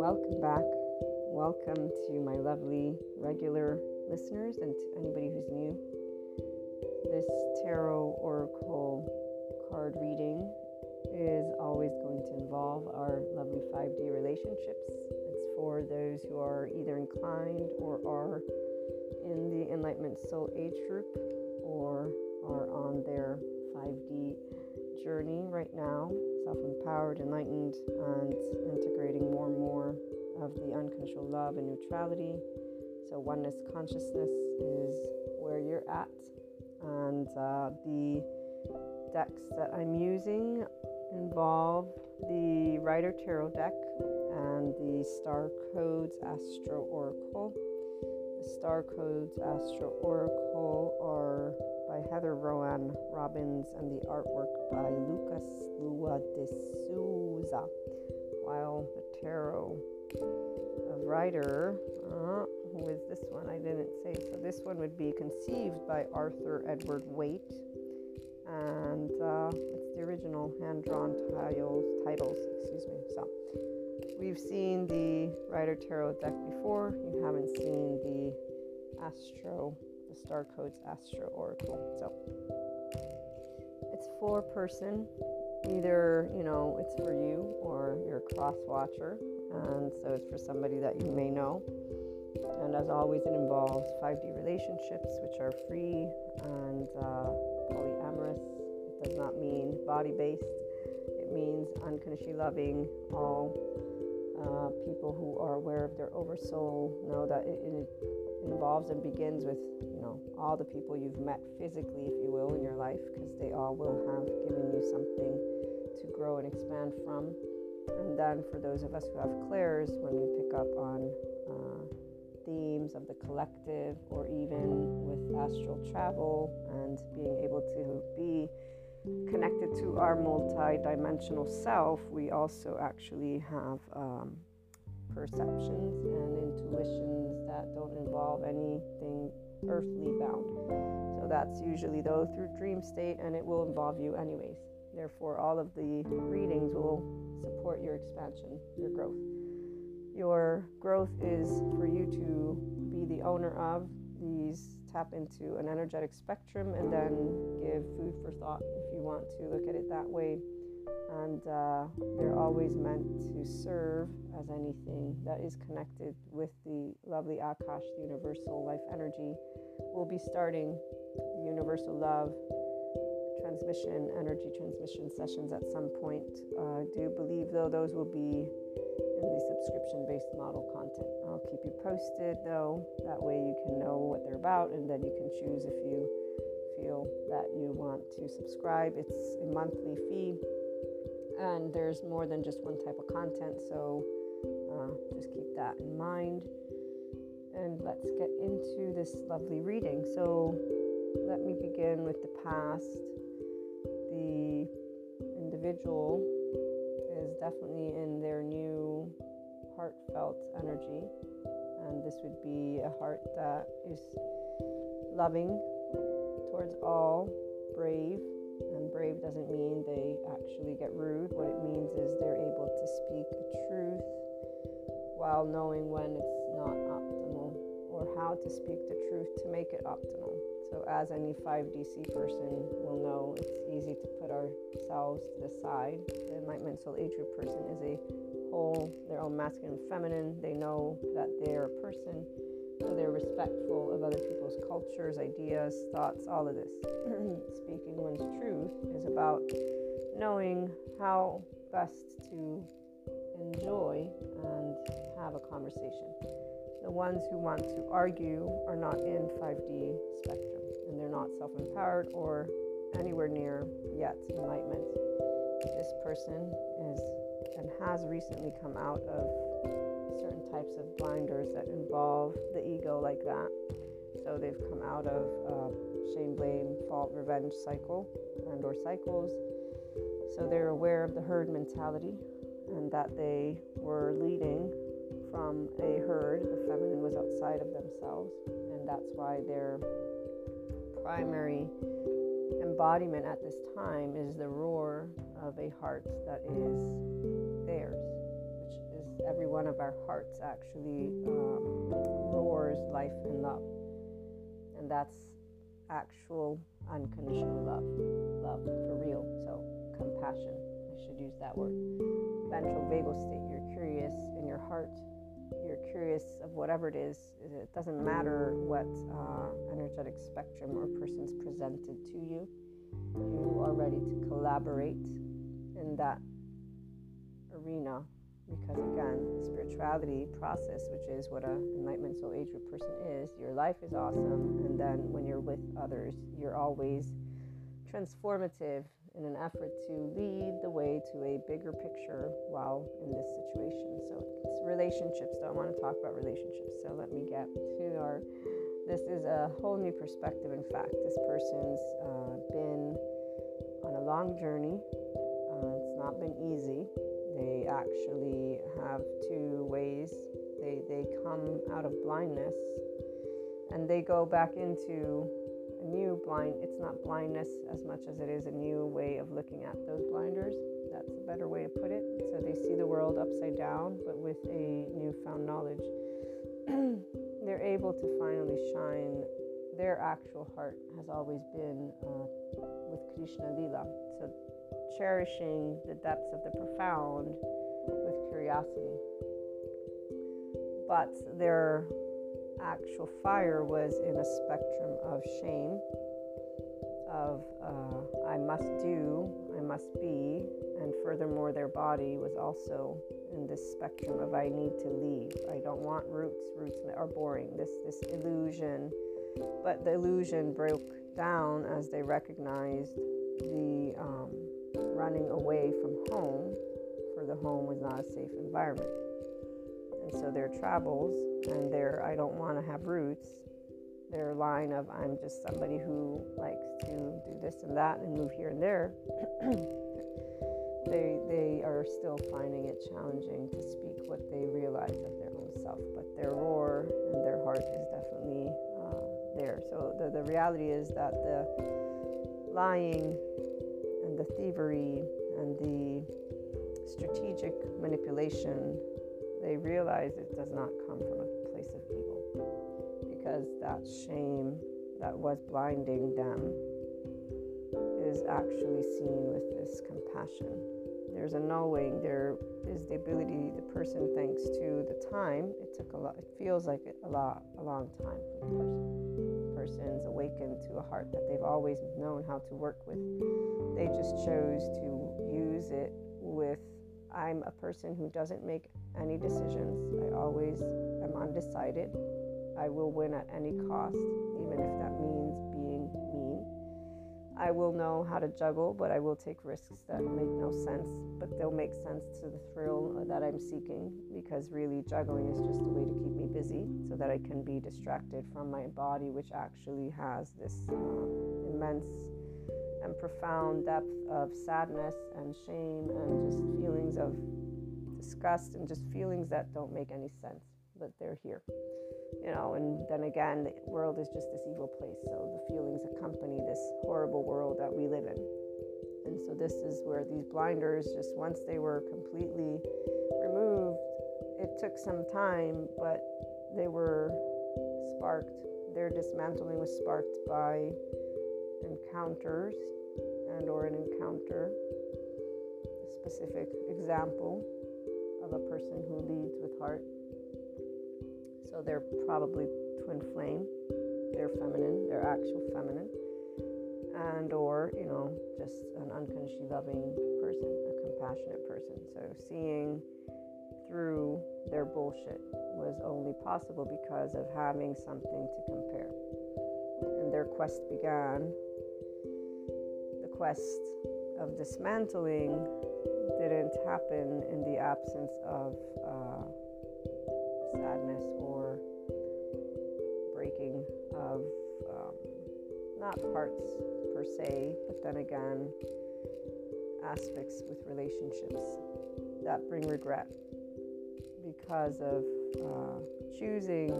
Welcome back. Welcome to my lovely regular listeners and to anybody who's new. This tarot oracle card reading is always going to involve our lovely 5D relationships. It's for those who are either inclined or are in the Enlightenment Soul Age group or are on their 5D journey right now, self empowered, enlightened, and integrating more and more of the unconditional love and neutrality. So, oneness consciousness is where you're at. And uh, the decks that I'm using involve the Rider Tarot deck and the Star Codes Astro Oracle. The Star Codes Astro Oracle are by Heather Roan Robbins and the artwork by Lucas Lua de Souza, while the Tarot of Rider, uh, who is this one? I didn't say. So this one would be conceived by Arthur Edward Waite, and uh, it's the original hand-drawn titles. Titles, excuse me. So we've seen the Rider Tarot deck before. You haven't seen the Astro, the Star Codes Astro Oracle. So it's four person. Either you know it's for you or you're cross watcher and so it's for somebody that you may know. And as always, it involves 5D relationships, which are free and uh, polyamorous. It does not mean body based, it means unconditionally loving all uh, people who are aware of their oversoul. Know that it, it involves and begins with you know all the people you've met physically, if you will, in your life, because they all will have given you something to grow and expand from. And then for those of us who have clairs, when we pick up on uh, themes of the collective or even with astral travel and being able to be connected to our multi-dimensional self, we also actually have um, perceptions and intuitions that don't involve anything earthly bound. So that's usually though through dream state and it will involve you anyways. Therefore, all of the readings will support your expansion, your growth. Your growth is for you to be the owner of these, tap into an energetic spectrum, and then give food for thought if you want to look at it that way. And uh, they're always meant to serve as anything that is connected with the lovely Akash, the universal life energy. We'll be starting universal love transmission, energy transmission sessions at some point. Uh, I do believe, though, those will be in the subscription based model content. I'll keep you posted, though. That way you can know what they're about and then you can choose if you feel that you want to subscribe. It's a monthly fee and there's more than just one type of content, so uh, just keep that in mind. And let's get into this lovely reading. So, let me begin with the past the individual is definitely in their new heartfelt energy. And this would be a heart that is loving towards all, brave. And brave doesn't mean they actually get rude. What it means is they're able to speak a truth while knowing when it's not optimal or how to speak the truth to make it optimal. So, as any 5DC person will know, it's easy to put ourselves to the side. The Enlightenment Soul Age group person is a whole, their own masculine and feminine. They know that they're a person, so they're respectful of other people's cultures, ideas, thoughts, all of this. Speaking one's truth is about knowing how best to enjoy and have a conversation. The ones who want to argue are not in 5D spectrum and they're not self empowered or anywhere near yet enlightenment. This person is and has recently come out of certain types of blinders that involve the ego like that. So they've come out of uh, shame, blame, fault, revenge cycle and or cycles. So they're aware of the herd mentality and that they were leading from a herd. The feminine was outside of themselves, and that's why their primary embodiment at this time is the roar of a heart that is theirs, every one of our hearts actually um, roars life and love. And that's actual unconditional love, love for real. So, compassion, I should use that word. Ventral vagal state, you're curious in your heart you're curious of whatever it is, it doesn't matter what uh, energetic spectrum or person's presented to you, you are ready to collaborate in that arena because again the spirituality process which is what a enlightenment soul age group person is your life is awesome and then when you're with others you're always transformative in an effort to lead the way to a bigger picture while in this situation. So it's relationships. So I want to talk about relationships. So let me get to our. This is a whole new perspective. In fact, this person's uh, been on a long journey. Uh, it's not been easy. They actually have two ways. They they come out of blindness, and they go back into a new blind it's not blindness as much as it is a new way of looking at those blinders. That's a better way to put it. So they see the world upside down but with a newfound knowledge they're able to finally shine. Their actual heart has always been uh, with krishna lila so cherishing the depths of the profound with curiosity but their actual fire was in a spectrum of shame, of uh, I must do, I must be, and furthermore, their body was also in this spectrum of I need to leave. I don't want roots. Roots are boring. This this illusion, but the illusion broke down as they recognized the um, running away from home, for the home was not a safe environment. And so their travels and their I don't want to have roots, their line of I'm just somebody who likes to do this and that and move here and there, they, they are still finding it challenging to speak what they realize of their own self. But their roar and their heart is definitely uh, there. So the, the reality is that the lying and the thievery and the strategic manipulation they realize it does not come from a place of evil because that shame that was blinding them is actually seen with this compassion. There's a knowing, there is the ability, the person thanks to the time, it took a lot, it feels like a lot, a long time for the person. Person's awakened to a heart that they've always known how to work with. They just chose to use it with I'm a person who doesn't make any decisions. I always am undecided. I will win at any cost, even if that means. I will know how to juggle, but I will take risks that make no sense, but they'll make sense to the thrill that I'm seeking because really juggling is just a way to keep me busy so that I can be distracted from my body, which actually has this uh, immense and profound depth of sadness and shame and just feelings of disgust and just feelings that don't make any sense, but they're here. You know, and then again, the world is just this evil place. So the feelings accompany this horrible world that we live in. And so this is where these blinders, just once they were completely removed, it took some time, but they were sparked. Their dismantling was sparked by encounters and or an encounter a specific example of a person who leads with heart so they're probably twin flame. They're feminine. They're actual feminine. And or you know just an unconsciously loving person a compassionate person. So seeing through their bullshit was only possible because of having something to compare. And their quest began The quest of dismantling didn't happen in the absence of uh, not parts per se, but then again, aspects with relationships that bring regret because of uh, choosing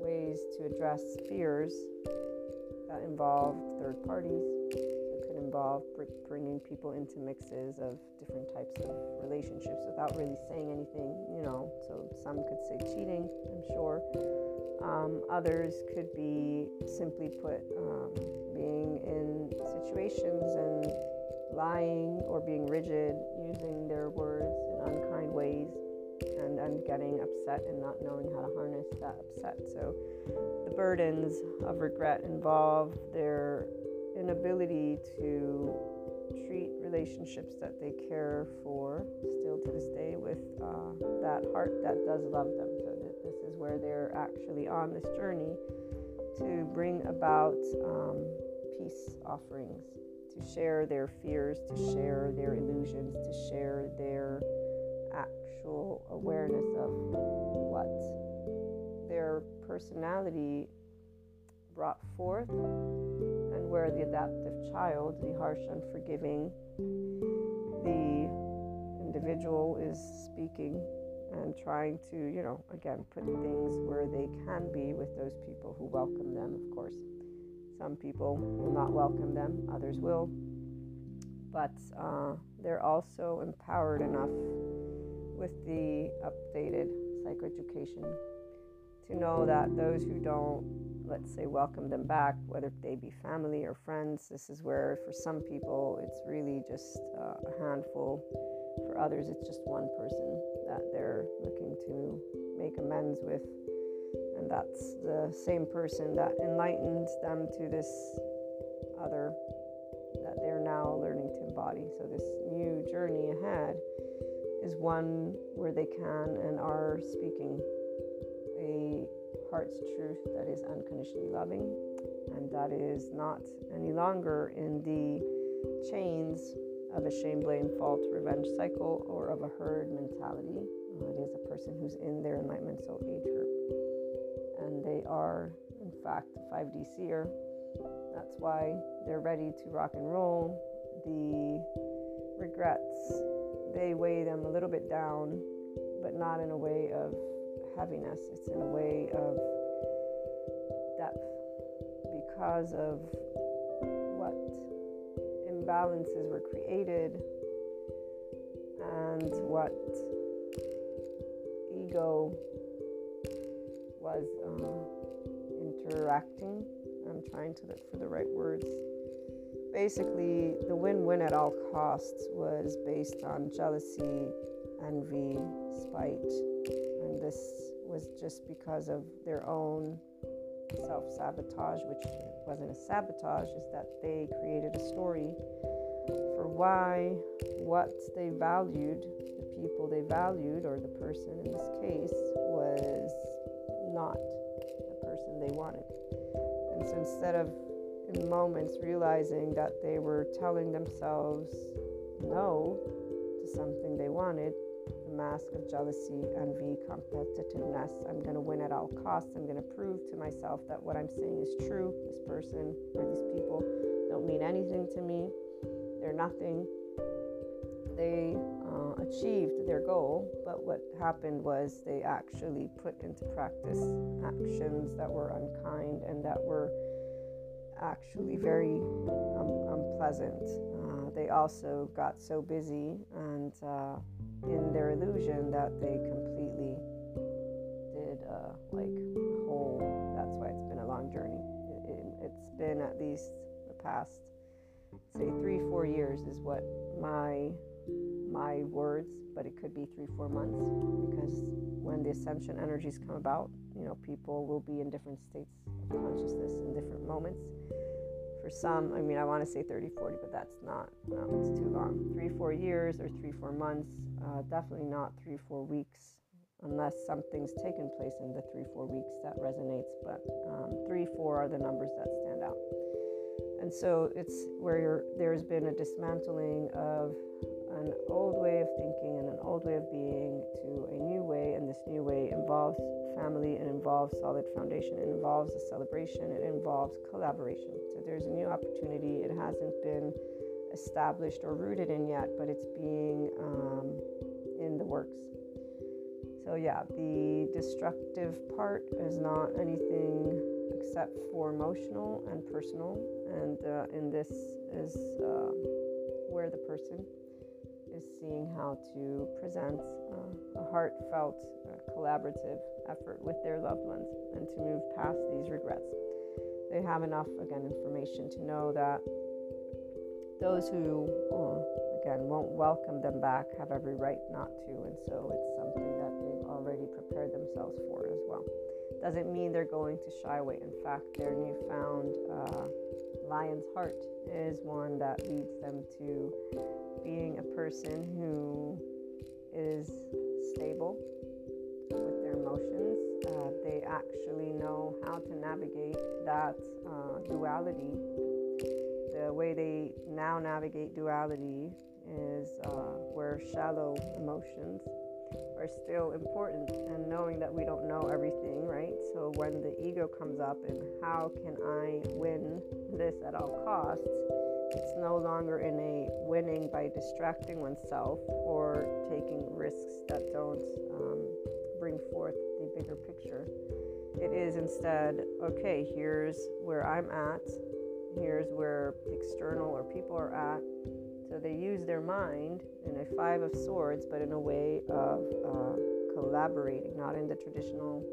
ways to address fears that involve third parties. Involve bringing people into mixes of different types of relationships without really saying anything, you know. So some could say cheating, I'm sure. Um, others could be simply put um, being in situations and lying or being rigid, using their words in unkind ways, and, and getting upset and not knowing how to harness that upset. So the burdens of regret involve their inability to treat relationships that they care for still to this day with uh, that heart that does love them. So th- this is where they're actually on this journey to bring about um, peace offerings, to share their fears, to share their illusions, to share their actual awareness of what their personality brought forth where the adaptive child, the harsh, unforgiving, the individual is speaking and trying to, you know, again, put things where they can be with those people who welcome them, of course. Some people will not welcome them, others will. But uh, they're also empowered enough with the updated psychoeducation to know that those who don't, let's say, welcome them back, whether they be family or friends, this is where for some people it's really just uh, a handful. For others, it's just one person that they're looking to make amends with. And that's the same person that enlightened them to this other that they're now learning to embody. So, this new journey ahead is one where they can and are speaking a heart's truth that is unconditionally loving and that is not any longer in the chains of a shame, blame, fault, revenge cycle or of a herd mentality. Uh, it is a person who's in their enlightenment soul age group. And they are, in fact, a 5D seer. That's why they're ready to rock and roll. The regrets they weigh them a little bit down, but not in a way of heaviness. It's in a way of depth because of what imbalances were created and what ego was uh, interacting. I'm trying to look for the right words basically the win-win at all costs was based on jealousy, envy, spite, this was just because of their own self-sabotage, which wasn't a sabotage, is that they created a story for why what they valued, the people they valued, or the person in this case, was not the person they wanted. And so instead of in moments realizing that they were telling themselves no to something they wanted mask of jealousy, envy, competitiveness. I'm going to win at all costs. I'm going to prove to myself that what I'm saying is true. This person or these people don't mean anything to me, they're nothing. They uh, achieved their goal, but what happened was they actually put into practice actions that were unkind and that were actually very um, unpleasant. They also got so busy and uh, in their illusion that they completely did uh, like whole. That's why it's been a long journey. It, it, it's been at least the past, say, three, four years is what my my words, but it could be three, four months because when the ascension energies come about, you know, people will be in different states of consciousness in different moments. For some, I mean, I want to say 30, 40, but that's not, um, it's too long. Three, four years or three, four months, uh, definitely not three, four weeks, unless something's taken place in the three, four weeks that resonates. But um, three, four are the numbers that stand out. And so it's where there's been a dismantling of an old way of thinking and an old way of being to a new way, and this new way involves family, it involves solid foundation, it involves a celebration, it involves collaboration. So there's a new opportunity. It hasn't been established or rooted in yet, but it's being um, in the works. So, yeah, the destructive part is not anything except for emotional and personal. And uh, in this is uh, where the person is seeing how to present uh, a heartfelt, uh, collaborative effort with their loved ones and to move past these regrets. They have enough, again, information to know that those who, uh, again, won't welcome them back have every right not to. And so it's something that they've already prepared themselves for as well. Doesn't mean they're going to shy away. In fact, their newfound uh, lion's heart is one that leads them to being a person who is stable with their emotions. Uh, they actually know how to navigate that uh, duality. The way they now navigate duality is uh, where shallow emotions are still important and knowing that we don't know everything, right? So when the ego comes up and how can I win this at all costs, it's no longer in a winning by distracting oneself or taking risks that don't um, bring forth the bigger picture. It is instead, okay, here's where I'm at, here's where external or people are at. So they use their mind in a Five of Swords, but in a way of uh, collaborating, not in the traditional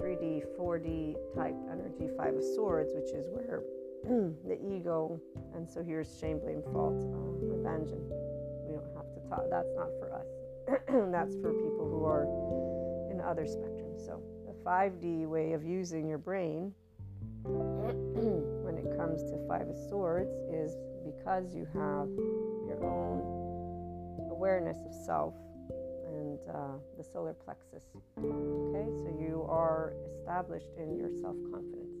3D, 4D type energy Five of Swords, which is where the ego, and so here's shame, blame, fault, uh, revenge, and we don't have to talk. That's not for us. that's for people who are in other spectrums. So the 5D way of using your brain when it comes to Five of Swords is because you have your own awareness of self and uh, the solar plexus. Okay, so you are established in your self confidence.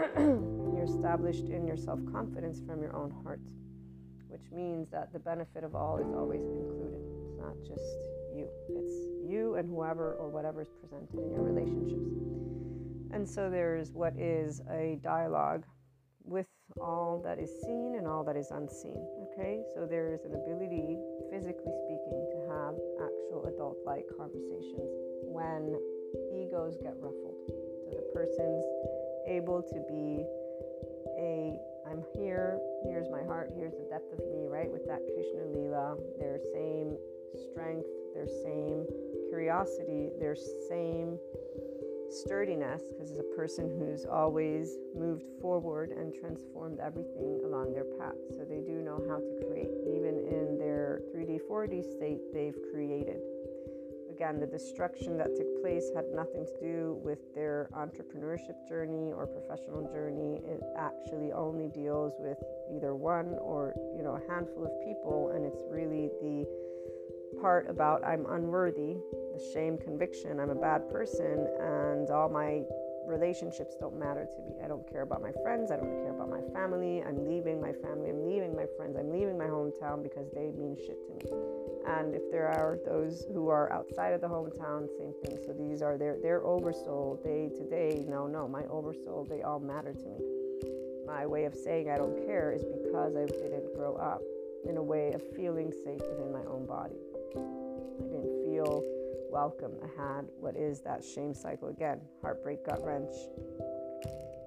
You're established in your self confidence from your own heart, which means that the benefit of all is always included. It's not just you, it's you and whoever or whatever is presented in your relationships. And so there's what is a dialogue with all that is seen and all that is unseen. Okay, so there is an ability, physically speaking, to have actual adult like conversations when egos get ruffled. So the person's able to be a I'm here, here's my heart, here's the depth of me, right? With that Krishna Lila, their same strength, their same curiosity, their same sturdiness, because it's a person who's always moved forward and transformed everything along their path. So they do know how to create. Even in their 3D, 4D state, they've created again, the destruction that took place had nothing to do with their entrepreneurship journey or professional journey. It actually only deals with either one or you know a handful of people, and it's really the part about I'm unworthy, the shame, conviction, I'm a bad person, and all my relationships don't matter to me. I don't care about my friends. I don't care about my family. I'm leaving my family. I'm leaving my friends. I'm leaving my hometown because they mean shit to me. And if there are those who are outside of the hometown, same thing. So these are their their oversoul day to day. No, no, my oversoul. They all matter to me. My way of saying I don't care is because I didn't grow up in a way of feeling safe within my own body. I didn't feel welcome. I had what is that shame cycle again heartbreak, gut wrench,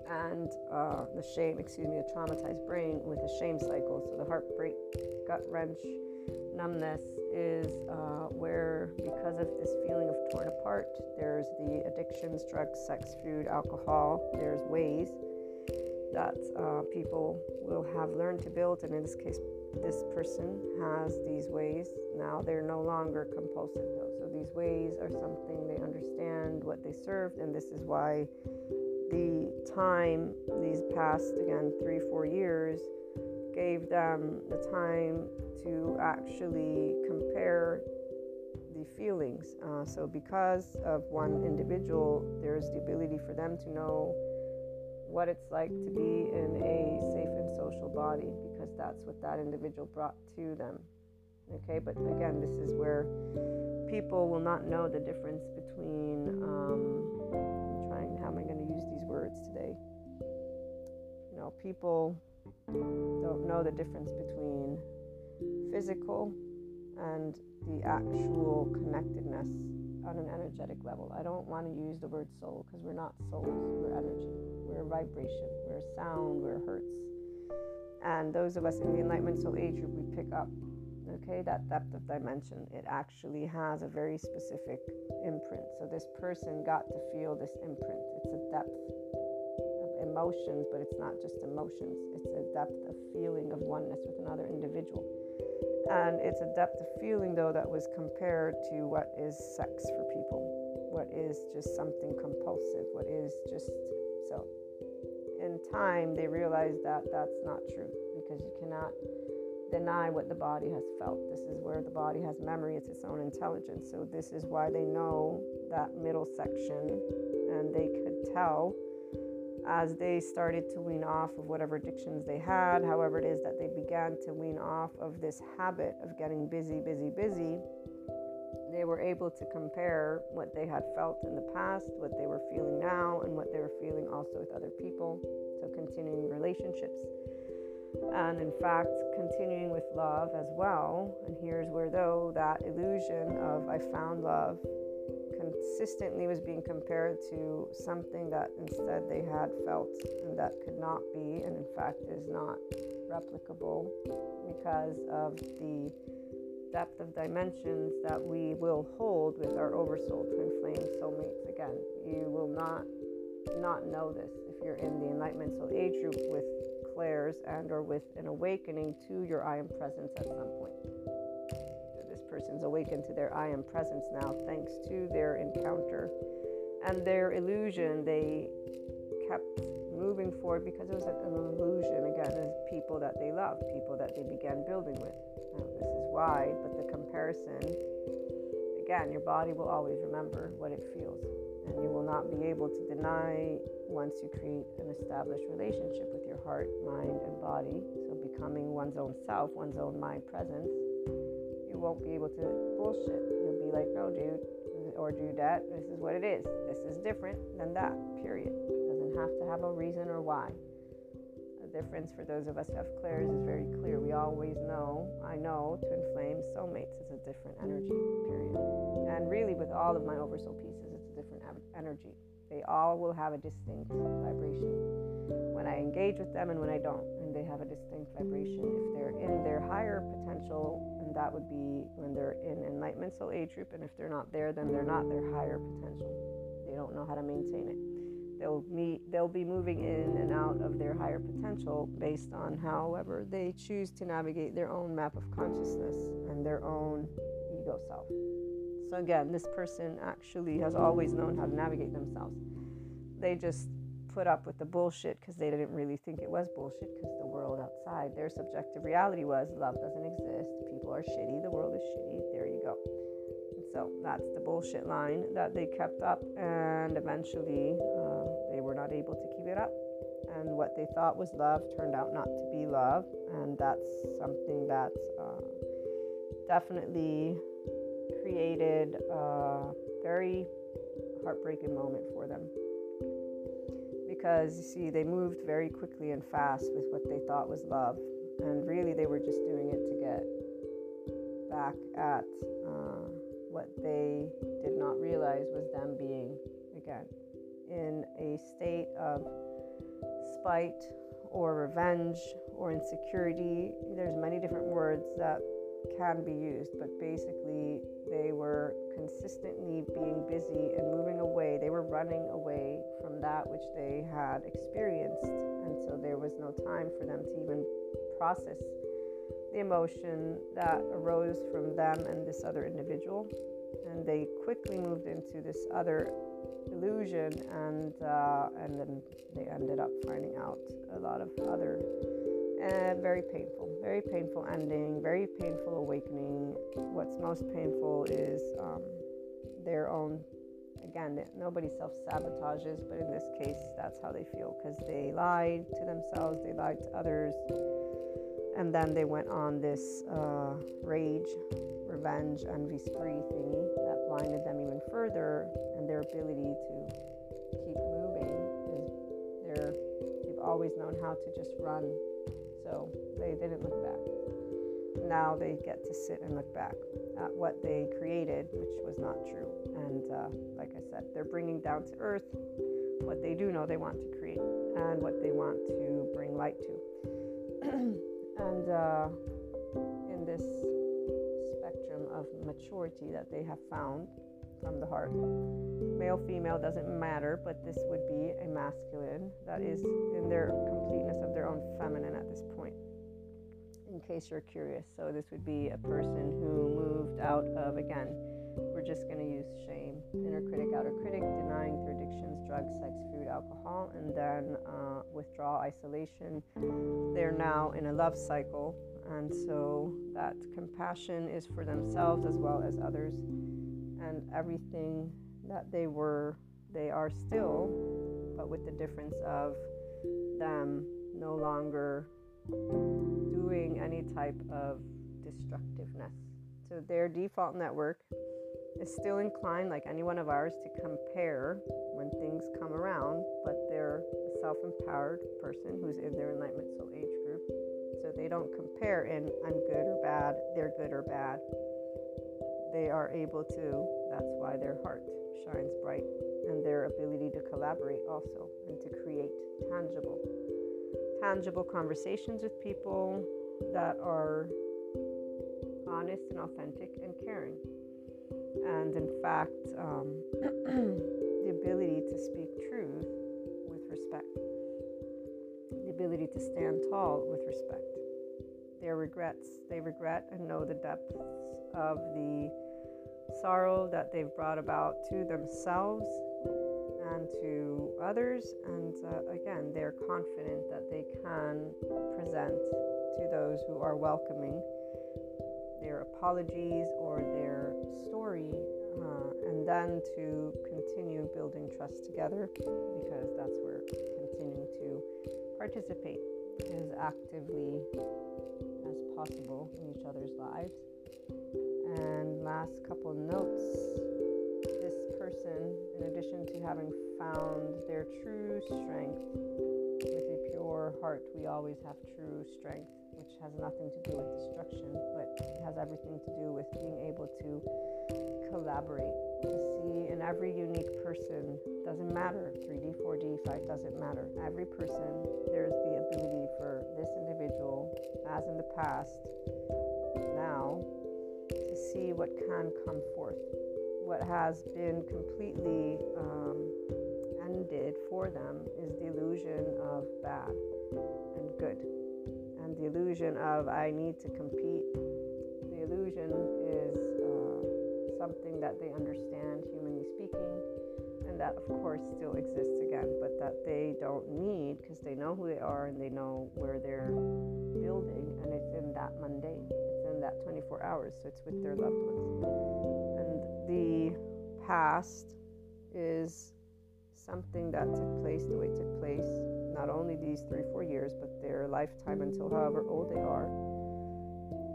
and uh, the shame, excuse me, the traumatized brain with the shame cycle. So the heartbreak, gut wrench, numbness is uh, where, because of this feeling of torn apart, there's the addictions, drugs, sex, food, alcohol, there's ways that uh, people will have learned to build, and in this case, this person has these ways. Now they're no longer compulsive, though. So these ways are something they understand what they served, and this is why the time, these past, again, three, four years, gave them the time to actually compare the feelings. Uh, so, because of one individual, there's the ability for them to know what it's like to be in a safe and social body because that's what that individual brought to them. Okay, but again, this is where people will not know the difference between. Um, trying, how am I going to use these words today? You know, people don't know the difference between physical and the actual connectedness on an energetic level. I don't want to use the word soul because we're not souls, we're energy, we're vibration, we're sound, we're hertz. And those of us in the Enlightenment Soul Age group, we pick up, okay, that depth of dimension. It actually has a very specific imprint. So this person got to feel this imprint. It's a depth emotions, but it's not just emotions, it's a depth of feeling of oneness with another individual. And it's a depth of feeling, though, that was compared to what is sex for people, what is just something compulsive, what is just so. In time, they realized that that's not true because you cannot deny what the body has felt. This is where the body has memory, it's its own intelligence. So, this is why they know that middle section and they could tell as they started to wean off of whatever addictions they had, however it is that they began to wean off of this habit of getting busy, busy, busy, they were able to compare what they had felt in the past, what they were feeling now, and what they were feeling also with other people. So, continuing relationships. And in fact, continuing with love as well. And here's where, though, that illusion of I found love consistently was being compared to something that instead they had felt and that could not be, and in fact is not replicable because of the depth of dimensions that we will hold with our oversoul twin flame soulmates. Again, you will not not know this if you're in the enlightenment soul age group with clairs and or with an awakening to your I am presence at some point person's awakened to their I am presence now thanks to their encounter and their illusion. They kept moving forward because it was an illusion again as people that they loved, people that they began building with. Now, this is why, but the comparison again, your body will always remember what it feels, and you will not be able to deny once you create an established relationship with your heart, mind, and body. So, becoming one's own self, one's own mind presence won't be able to bullshit. You'll be like, no, dude, or do that. This is what it is. This is different than that, period. It doesn't have to have a reason or why. The difference for those of us who have clairs is very clear. We always know, I know, twin flames, soulmates is a different energy, period. And really, with all of my oversoul pieces, it's a different energy. They all will have a distinct vibration when I engage with them and when I don't. They have a distinct vibration. If they're in their higher potential and that would be when they're in enlightenment soul age group. And if they're not there, then they're not their higher potential. They don't know how to maintain it. They'll meet, they'll be moving in and out of their higher potential based on however they choose to navigate their own map of consciousness and their own ego self. So again, this person actually has always known how to navigate themselves. They just put up with the bullshit because they didn't really think it was bullshit because the world outside, their subjective reality was love doesn't exist, people are shitty, the world is shitty, there you go. And so that's the bullshit line that they kept up, and eventually uh, they were not able to keep it up. And what they thought was love turned out not to be love, and that's something that uh, definitely created a very heartbreaking moment for them because you see, they moved very quickly and fast with what they thought was love, and really they were just doing it to get back at uh, what they did not realize was them being, again, in a state of spite or revenge or insecurity. There's many different words that can be used, but basically they were consistently being busy and moving away. They were running away from that which they had experienced. And so there was no time for them to even process the emotion that arose from them and this other individual. And they quickly moved into this other illusion, and uh, and then they ended up finding out a lot of other uh, very painful, very painful ending, very painful awakening. What's most painful is um, their own. Again, nobody self sabotages, but in this case, that's how they feel because they lied to themselves, they lied to others, and then they went on this uh, rage, revenge, envy spree thingy that blinded them even further, and their ability to keep moving is they're they've always known how to just run so they didn't look back. Now they get to sit and look back at what they created, which was not true. And uh, like I said, they're bringing down to earth what they do know they want to create and what they want to bring light to. and uh, in this spectrum of maturity that they have found from the heart, male, female doesn't matter, but this would be a masculine that is in their completeness of their own feminine at this point in case you're curious. So, this would be a person who moved out of, again, we're just going to use shame, inner critic, outer critic, denying through addictions, drugs, sex, food, alcohol, and then uh, withdrawal, isolation. They're now in a love cycle, and so that compassion is for themselves as well as others, and everything that they were, they are still, but with the difference of them no longer doing any type of destructiveness. So their default network is still inclined, like any one of ours, to compare when things come around, but they're a self empowered person who's in their enlightenment soul age group. So they don't compare in I'm good or bad, they're good or bad. They are able to, that's why their heart shines bright, and their ability to collaborate also and to create tangible tangible conversations with people that are honest and authentic and caring. And in fact, um, the ability to speak truth with respect, the ability to stand tall with respect. Their regrets, they regret and know the depths of the sorrow that they've brought about to themselves and to others. And uh, again, they're confident that they can present to those who are welcoming their apologies or their story, uh, and then to continue building trust together because that's where continuing to participate as actively as possible in each other's lives. And last couple notes person, in addition to having found their true strength, with a pure heart, we always have true strength, which has nothing to do with destruction, but it has everything to do with being able to collaborate, to see in every unique person, doesn't matter, 3D, 4D, 5 doesn't matter. Every person, there's the ability for this individual, as in the past, now, to see what can come forth what has been completely um, ended for them is the illusion of bad and good, and the illusion of I need to compete. The illusion is uh, something that they understand, humanly speaking, and that of course still exists again, but that they don't need because they know who they are and they know where they're building, and it's in that mundane. It's in that 24 hours, so it's with their loved ones the past is something that took place the way it took place, not only these three, four years, but their lifetime until however old they are.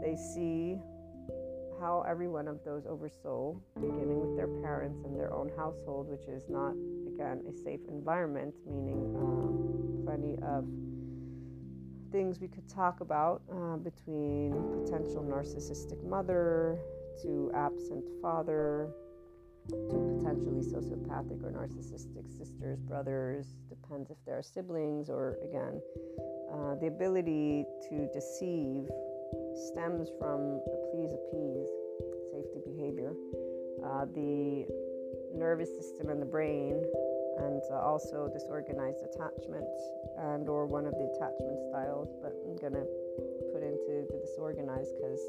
They see how every one of those oversoul, beginning with their parents and their own household, which is not, again, a safe environment, meaning um, plenty of things we could talk about uh, between potential narcissistic mother, to absent father, to potentially sociopathic or narcissistic sisters, brothers, depends if they're siblings or again, uh, the ability to deceive stems from a please appease safety behavior. Uh, the nervous system and the brain and uh, also disorganized attachment and or one of the attachment styles but i'm to put into the disorganized because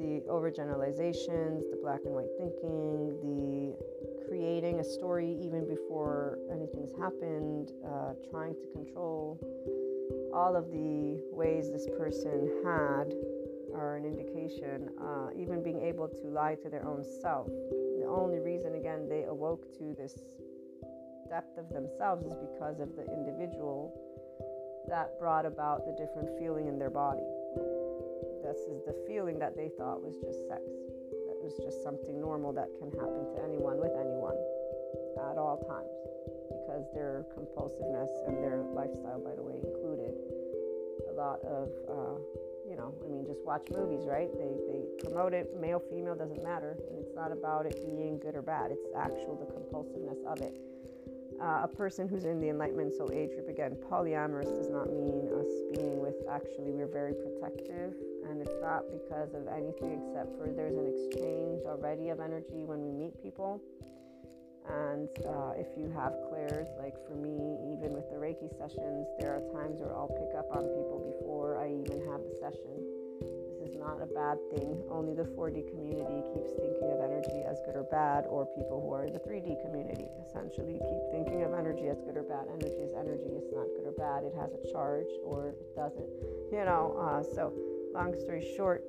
the overgeneralizations, the black and white thinking, the creating a story even before anything's happened, uh, trying to control all of the ways this person had are an indication, uh, even being able to lie to their own self. The only reason, again, they awoke to this depth of themselves is because of the individual that brought about the different feeling in their body this is the feeling that they thought was just sex. That was just something normal that can happen to anyone with anyone at all times because their compulsiveness and their lifestyle, by the way, included a lot of, uh, you know, I mean, just watch movies, right? They, they promote it, male, female, doesn't matter. And it's not about it being good or bad, it's actual, the compulsiveness of it. Uh, a person who's in the Enlightenment Soul Age group, again, polyamorous does not mean us being with, actually, we're very protective. And it's not because of anything except for there's an exchange already of energy when we meet people. And uh, if you have clairs, like for me, even with the Reiki sessions, there are times where I'll pick up on people before I even have the session. This is not a bad thing. Only the 4D community keeps thinking of energy as good or bad, or people who are in the 3D community essentially keep thinking of energy as good or bad. Energy is energy, it's not good or bad. It has a charge or it doesn't, you know. Uh, so, long story short,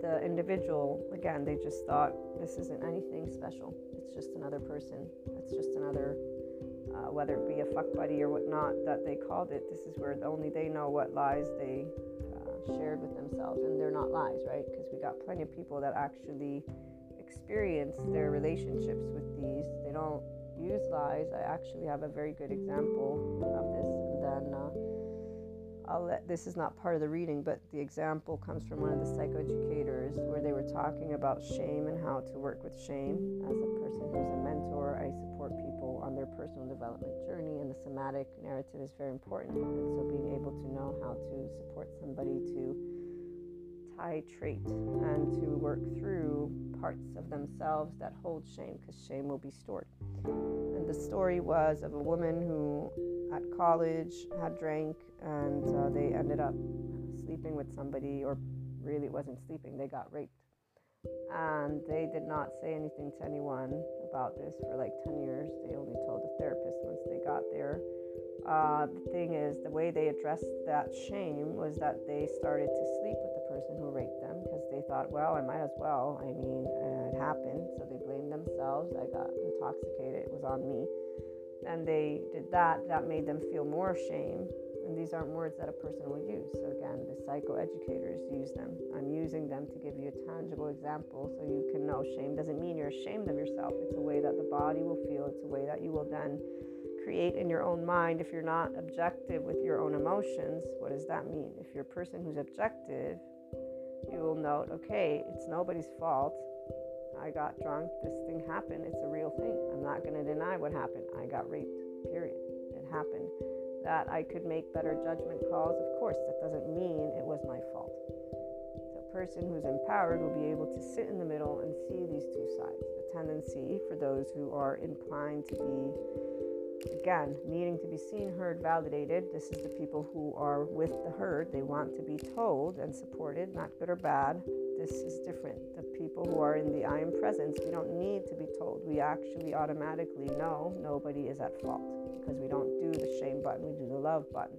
the individual, again, they just thought this isn't anything special. It's just another person. It's just another, uh, whether it be a fuck buddy or whatnot that they called it. This is where only they know what lies they uh, shared with themselves. And they're not lies, right? Because we got plenty of people that actually experience their relationships with these. They don't use lies. I actually have a very good example of this. And then, uh, I'll let this is not part of the reading, but the example comes from one of the psychoeducators where they were talking about shame and how to work with shame. As a person who's a mentor, I support people on their personal development journey, and the somatic narrative is very important. And so, being able to know how to support somebody to titrate and to work through parts of themselves that hold shame, because shame will be stored. The story was of a woman who at college had drank and uh, they ended up sleeping with somebody, or really wasn't sleeping, they got raped. And they did not say anything to anyone about this for like 10 years. They only told the therapist once they got there. Uh, the thing is, the way they addressed that shame was that they started to sleep with the person who raped them because they thought, well, I might as well. I mean, uh, it happened. So they blamed themselves. I got intoxicated. It was on me. And they did that. That made them feel more shame and these aren't words that a person will use. So, again, the psychoeducators use them. I'm using them to give you a tangible example so you can know shame doesn't mean you're ashamed of yourself. It's a way that the body will feel, it's a way that you will then create in your own mind. If you're not objective with your own emotions, what does that mean? If you're a person who's objective, you will note, okay, it's nobody's fault. I got drunk. This thing happened. It's a real thing. I'm not going to deny what happened. I got raped, period. It happened that I could make better judgment calls. Of course, that doesn't mean it was my fault. A person who's empowered will be able to sit in the middle and see these two sides. The tendency for those who are inclined to be, again, needing to be seen, heard, validated. This is the people who are with the herd. They want to be told and supported, not good or bad. This is different. The people who are in the I am presence, we don't need to be told. We actually automatically know nobody is at fault because we don't do the shame button, we do the love button.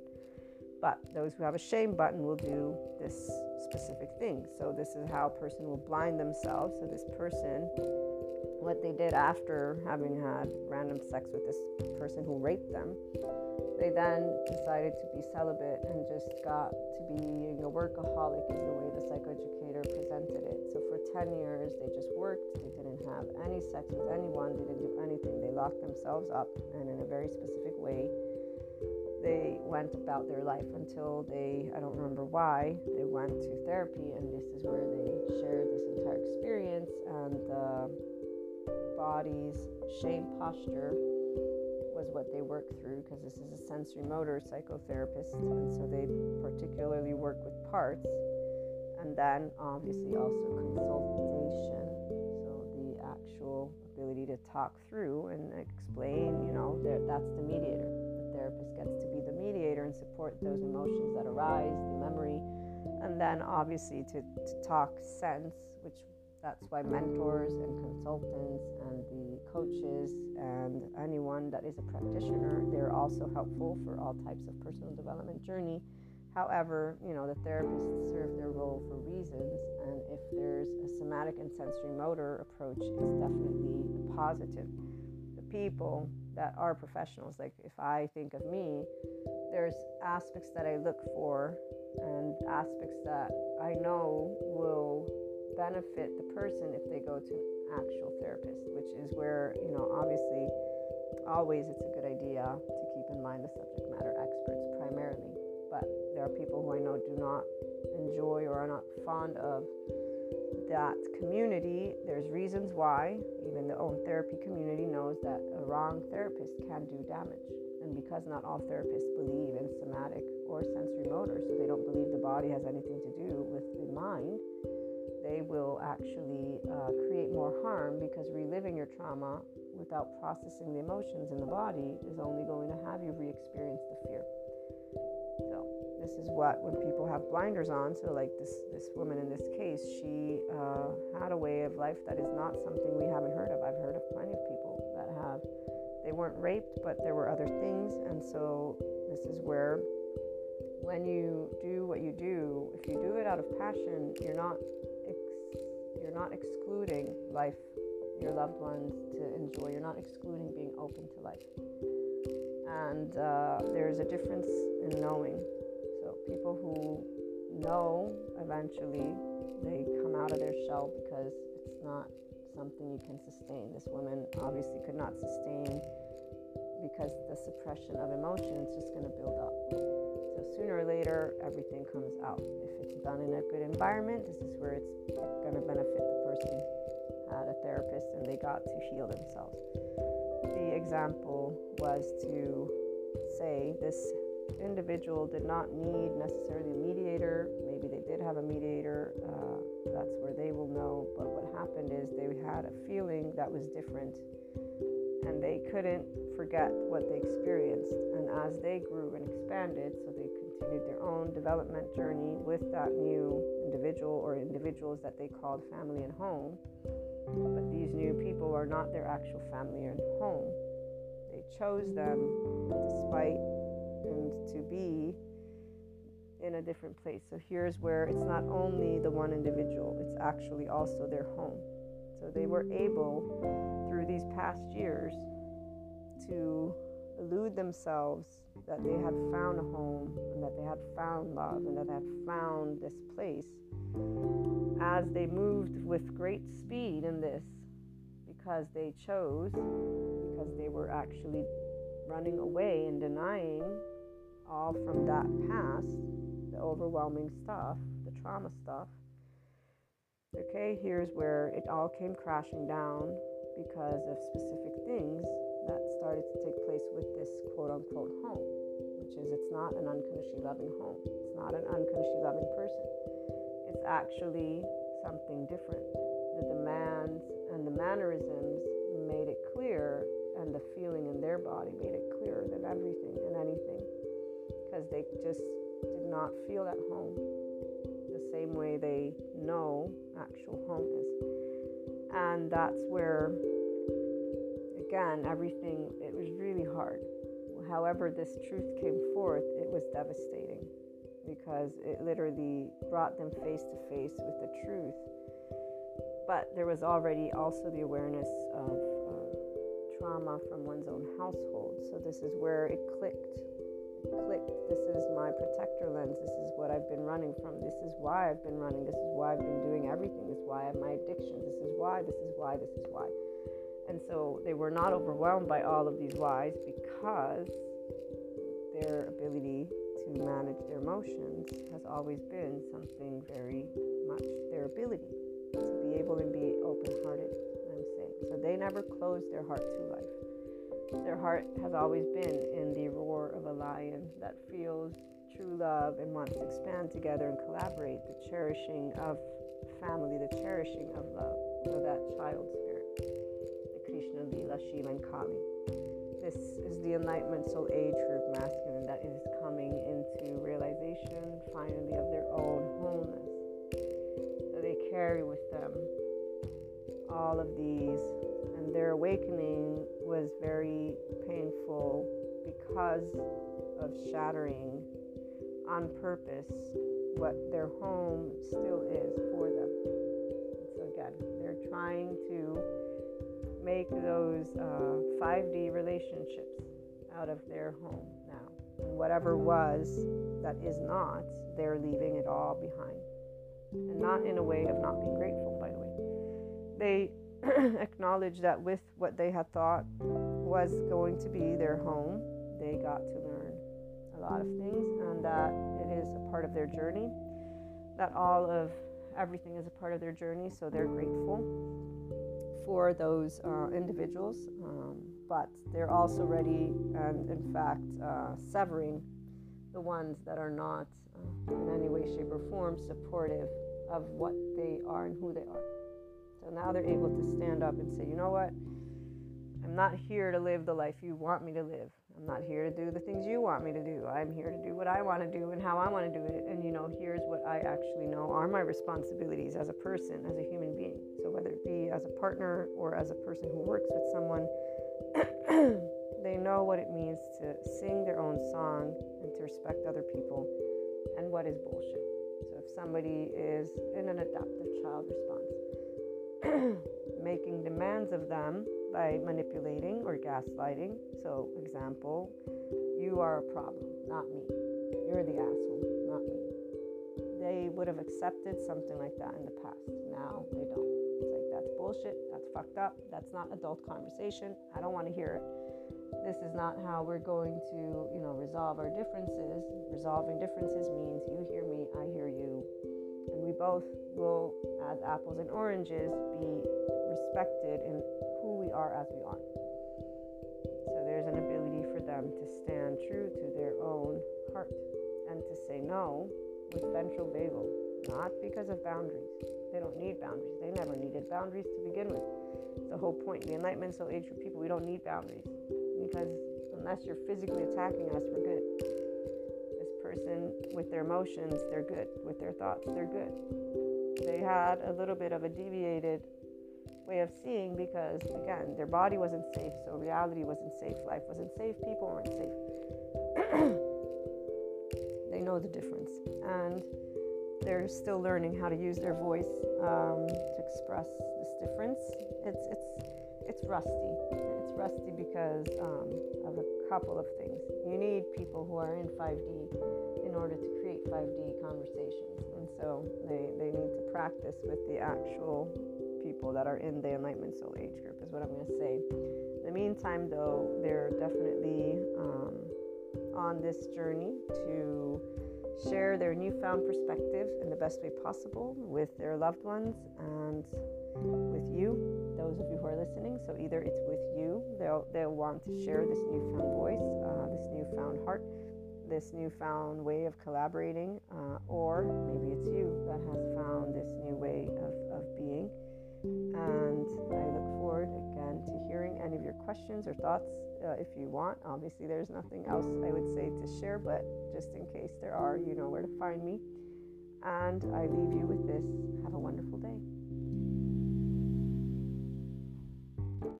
But those who have a shame button will do this specific thing. So, this is how a person will blind themselves. So, this person, what they did after having had random sex with this person who raped them, they then decided to be celibate and just got to being a workaholic, is the way the psychoeducator presented it. So, for 10 years, they just worked, they didn't have any sex with anyone, they didn't do anything. They locked themselves up, and in a very specific way, they went about their life until they, I don't remember why, they went to therapy, and this is where they shared this entire experience and the body's shame posture was what they worked through because this is a sensory motor psychotherapist, and so they particularly work with parts, and then obviously also consultation, so the actual ability to talk through and explain, you know, that's the mediator. The therapist gets to be the mediator and support those emotions that arise, the memory, and then obviously to, to talk sense, which that's why mentors and consultants and the coaches and anyone that is a practitioner, they're also helpful for all types of personal development journey. However, you know, the therapists serve their role for reasons, and if there's a somatic and sensory motor approach, it's definitely positive. The people that are professionals. Like if I think of me, there's aspects that I look for and aspects that I know will benefit the person if they go to an actual therapist, which is where, you know, obviously always it's a good idea to keep in mind the subject matter experts primarily. But there are people who I know do not enjoy or are not fond of that community. There's reasons why. Even the own therapy community knows that a wrong therapist can do damage. And because not all therapists believe in somatic or sensory motor, so they don't believe the body has anything to do with the mind, they will actually uh, create more harm because reliving your trauma without processing the emotions in the body is only going to have you re experience the fear. So, this is what when people have blinders on, so like this, this woman in this case, she uh, had a way of life that is not something we haven't heard of. I've heard of plenty of people that have they weren't raped, but there were other things. And so this is where when you do what you do, if you do it out of passion, you're not you're not excluding life, your loved ones to enjoy. You're not excluding being open to life. And uh, there's a difference in knowing. So people who know eventually they come out of their shell because it's not something you can sustain. This woman obviously could not sustain because the suppression of emotion is just going to build up. So sooner or later, everything comes out. If it's done in a good environment, this is where it's going to benefit the person had a therapist and they got to heal themselves. The example was to say this individual did not need necessarily a mediator. Maybe they did have a mediator. Uh, that's where they will know. But what happened is they had a feeling that was different and they couldn't forget what they experienced. And as they grew and expanded, so they continued their own development journey with that new individual or individuals that they called family and home. But these new people are not their actual family and home. They chose them despite and to be in a different place. So here's where it's not only the one individual, it's actually also their home. So they were able, through these past years, to elude themselves that they had found a home and that they had found love and that they had found this place as they moved with great speed in this because they chose, because they were actually running away and denying all from that past, the overwhelming stuff, the trauma stuff. Okay, here's where it all came crashing down because of specific things that started to take place with this quote unquote home, which is it's not an unconditionally loving home. It's not an unconditionally loving person. It's actually something different. The demands and the mannerisms made it clear, and the feeling in their body made it clearer than everything and anything because they just did not feel at home same way they know actual home is. And that's where again, everything, it was really hard. However, this truth came forth, it was devastating because it literally brought them face to face with the truth. But there was already also the awareness of uh, trauma from one's own household. So this is where it clicked. Clicked. This is my protector lens. This is what I've been running from. This is why I've been running. This is why I've been doing everything. This is why I have my addictions. This is why. This is why. This is why. And so they were not overwhelmed by all of these whys because their ability to manage their emotions has always been something very much their ability to be able to be open hearted, I'm saying. So they never closed their heart to life. Their heart has always been in the roar of a lion that feels true love and wants to expand together and collaborate, the cherishing of family, the cherishing of love for that child spirit. The Krishna, Lila, Shiva, and Kali. This is the Enlightenment Soul Age group masculine that is coming into realization finally of their own wholeness. So they carry with them all of these, and their awakening was very painful because of shattering on purpose what their home still is for them. so again, they're trying to make those uh, 5D relationships out of their home now. And whatever was that is not, they're leaving it all behind. And not in a way of not being grateful, by the way. They acknowledge that with what they had thought was going to be their home, they got to learn a lot of things, and that it is a part of their journey, that all of everything is a part of their journey. So they're grateful for those uh, individuals, um, but they're also ready and, in fact, uh, severing the ones that are not uh, in any way, shape, or form supportive of what they are and who they are. So now they're able to stand up and say, you know what? I'm not here to live the life you want me to live. I'm not here to do the things you want me to do. I'm here to do what I want to do and how I want to do it. And, you know, here's what I actually know are my responsibilities as a person, as a human being. So, whether it be as a partner or as a person who works with someone, they know what it means to sing their own song and to respect other people and what is bullshit. So, if somebody is in an adapted child response, making demands of them by manipulating or gaslighting. So, example, you are a problem, not me. You're the asshole, not me. They would have accepted something like that in the past. Now they don't. It's like, that's bullshit. That's fucked up. That's not adult conversation. I don't want to hear it. This is not how we're going to, you know, resolve our differences. Resolving differences means you hear me, I hear you. Both will, as apples and oranges, be respected in who we are as we are. So there's an ability for them to stand true to their own heart and to say no with ventral vagal, not because of boundaries. They don't need boundaries. They never needed boundaries to begin with. It's the whole point. The Enlightenment Soul Age for people, we don't need boundaries because unless you're physically attacking us, we're good. Person with their emotions, they're good. With their thoughts, they're good. They had a little bit of a deviated way of seeing because, again, their body wasn't safe, so reality wasn't safe, life wasn't safe, people weren't safe. they know the difference. And they're still learning how to use their voice um, to express this difference. It's, it's, it's rusty. It's rusty because um, of a couple of things. You need people who are in 5D in order to create 5D conversations. And so they, they need to practice with the actual people that are in the Enlightenment Soul Age group, is what I'm going to say. In the meantime, though, they're definitely um, on this journey to share their newfound perspective in the best way possible with their loved ones and with you, those of you who are listening. So either it's with you, they'll they'll want to share this newfound voice, uh, this newfound heart, this newfound way of collaborating, uh, or maybe it's you that has found this new way of, of being. And I look forward again to hearing any of your questions or thoughts uh, if you want. Obviously, there's nothing else I would say to share, but just in case there are, you know where to find me. And I leave you with this. Have a wonderful day.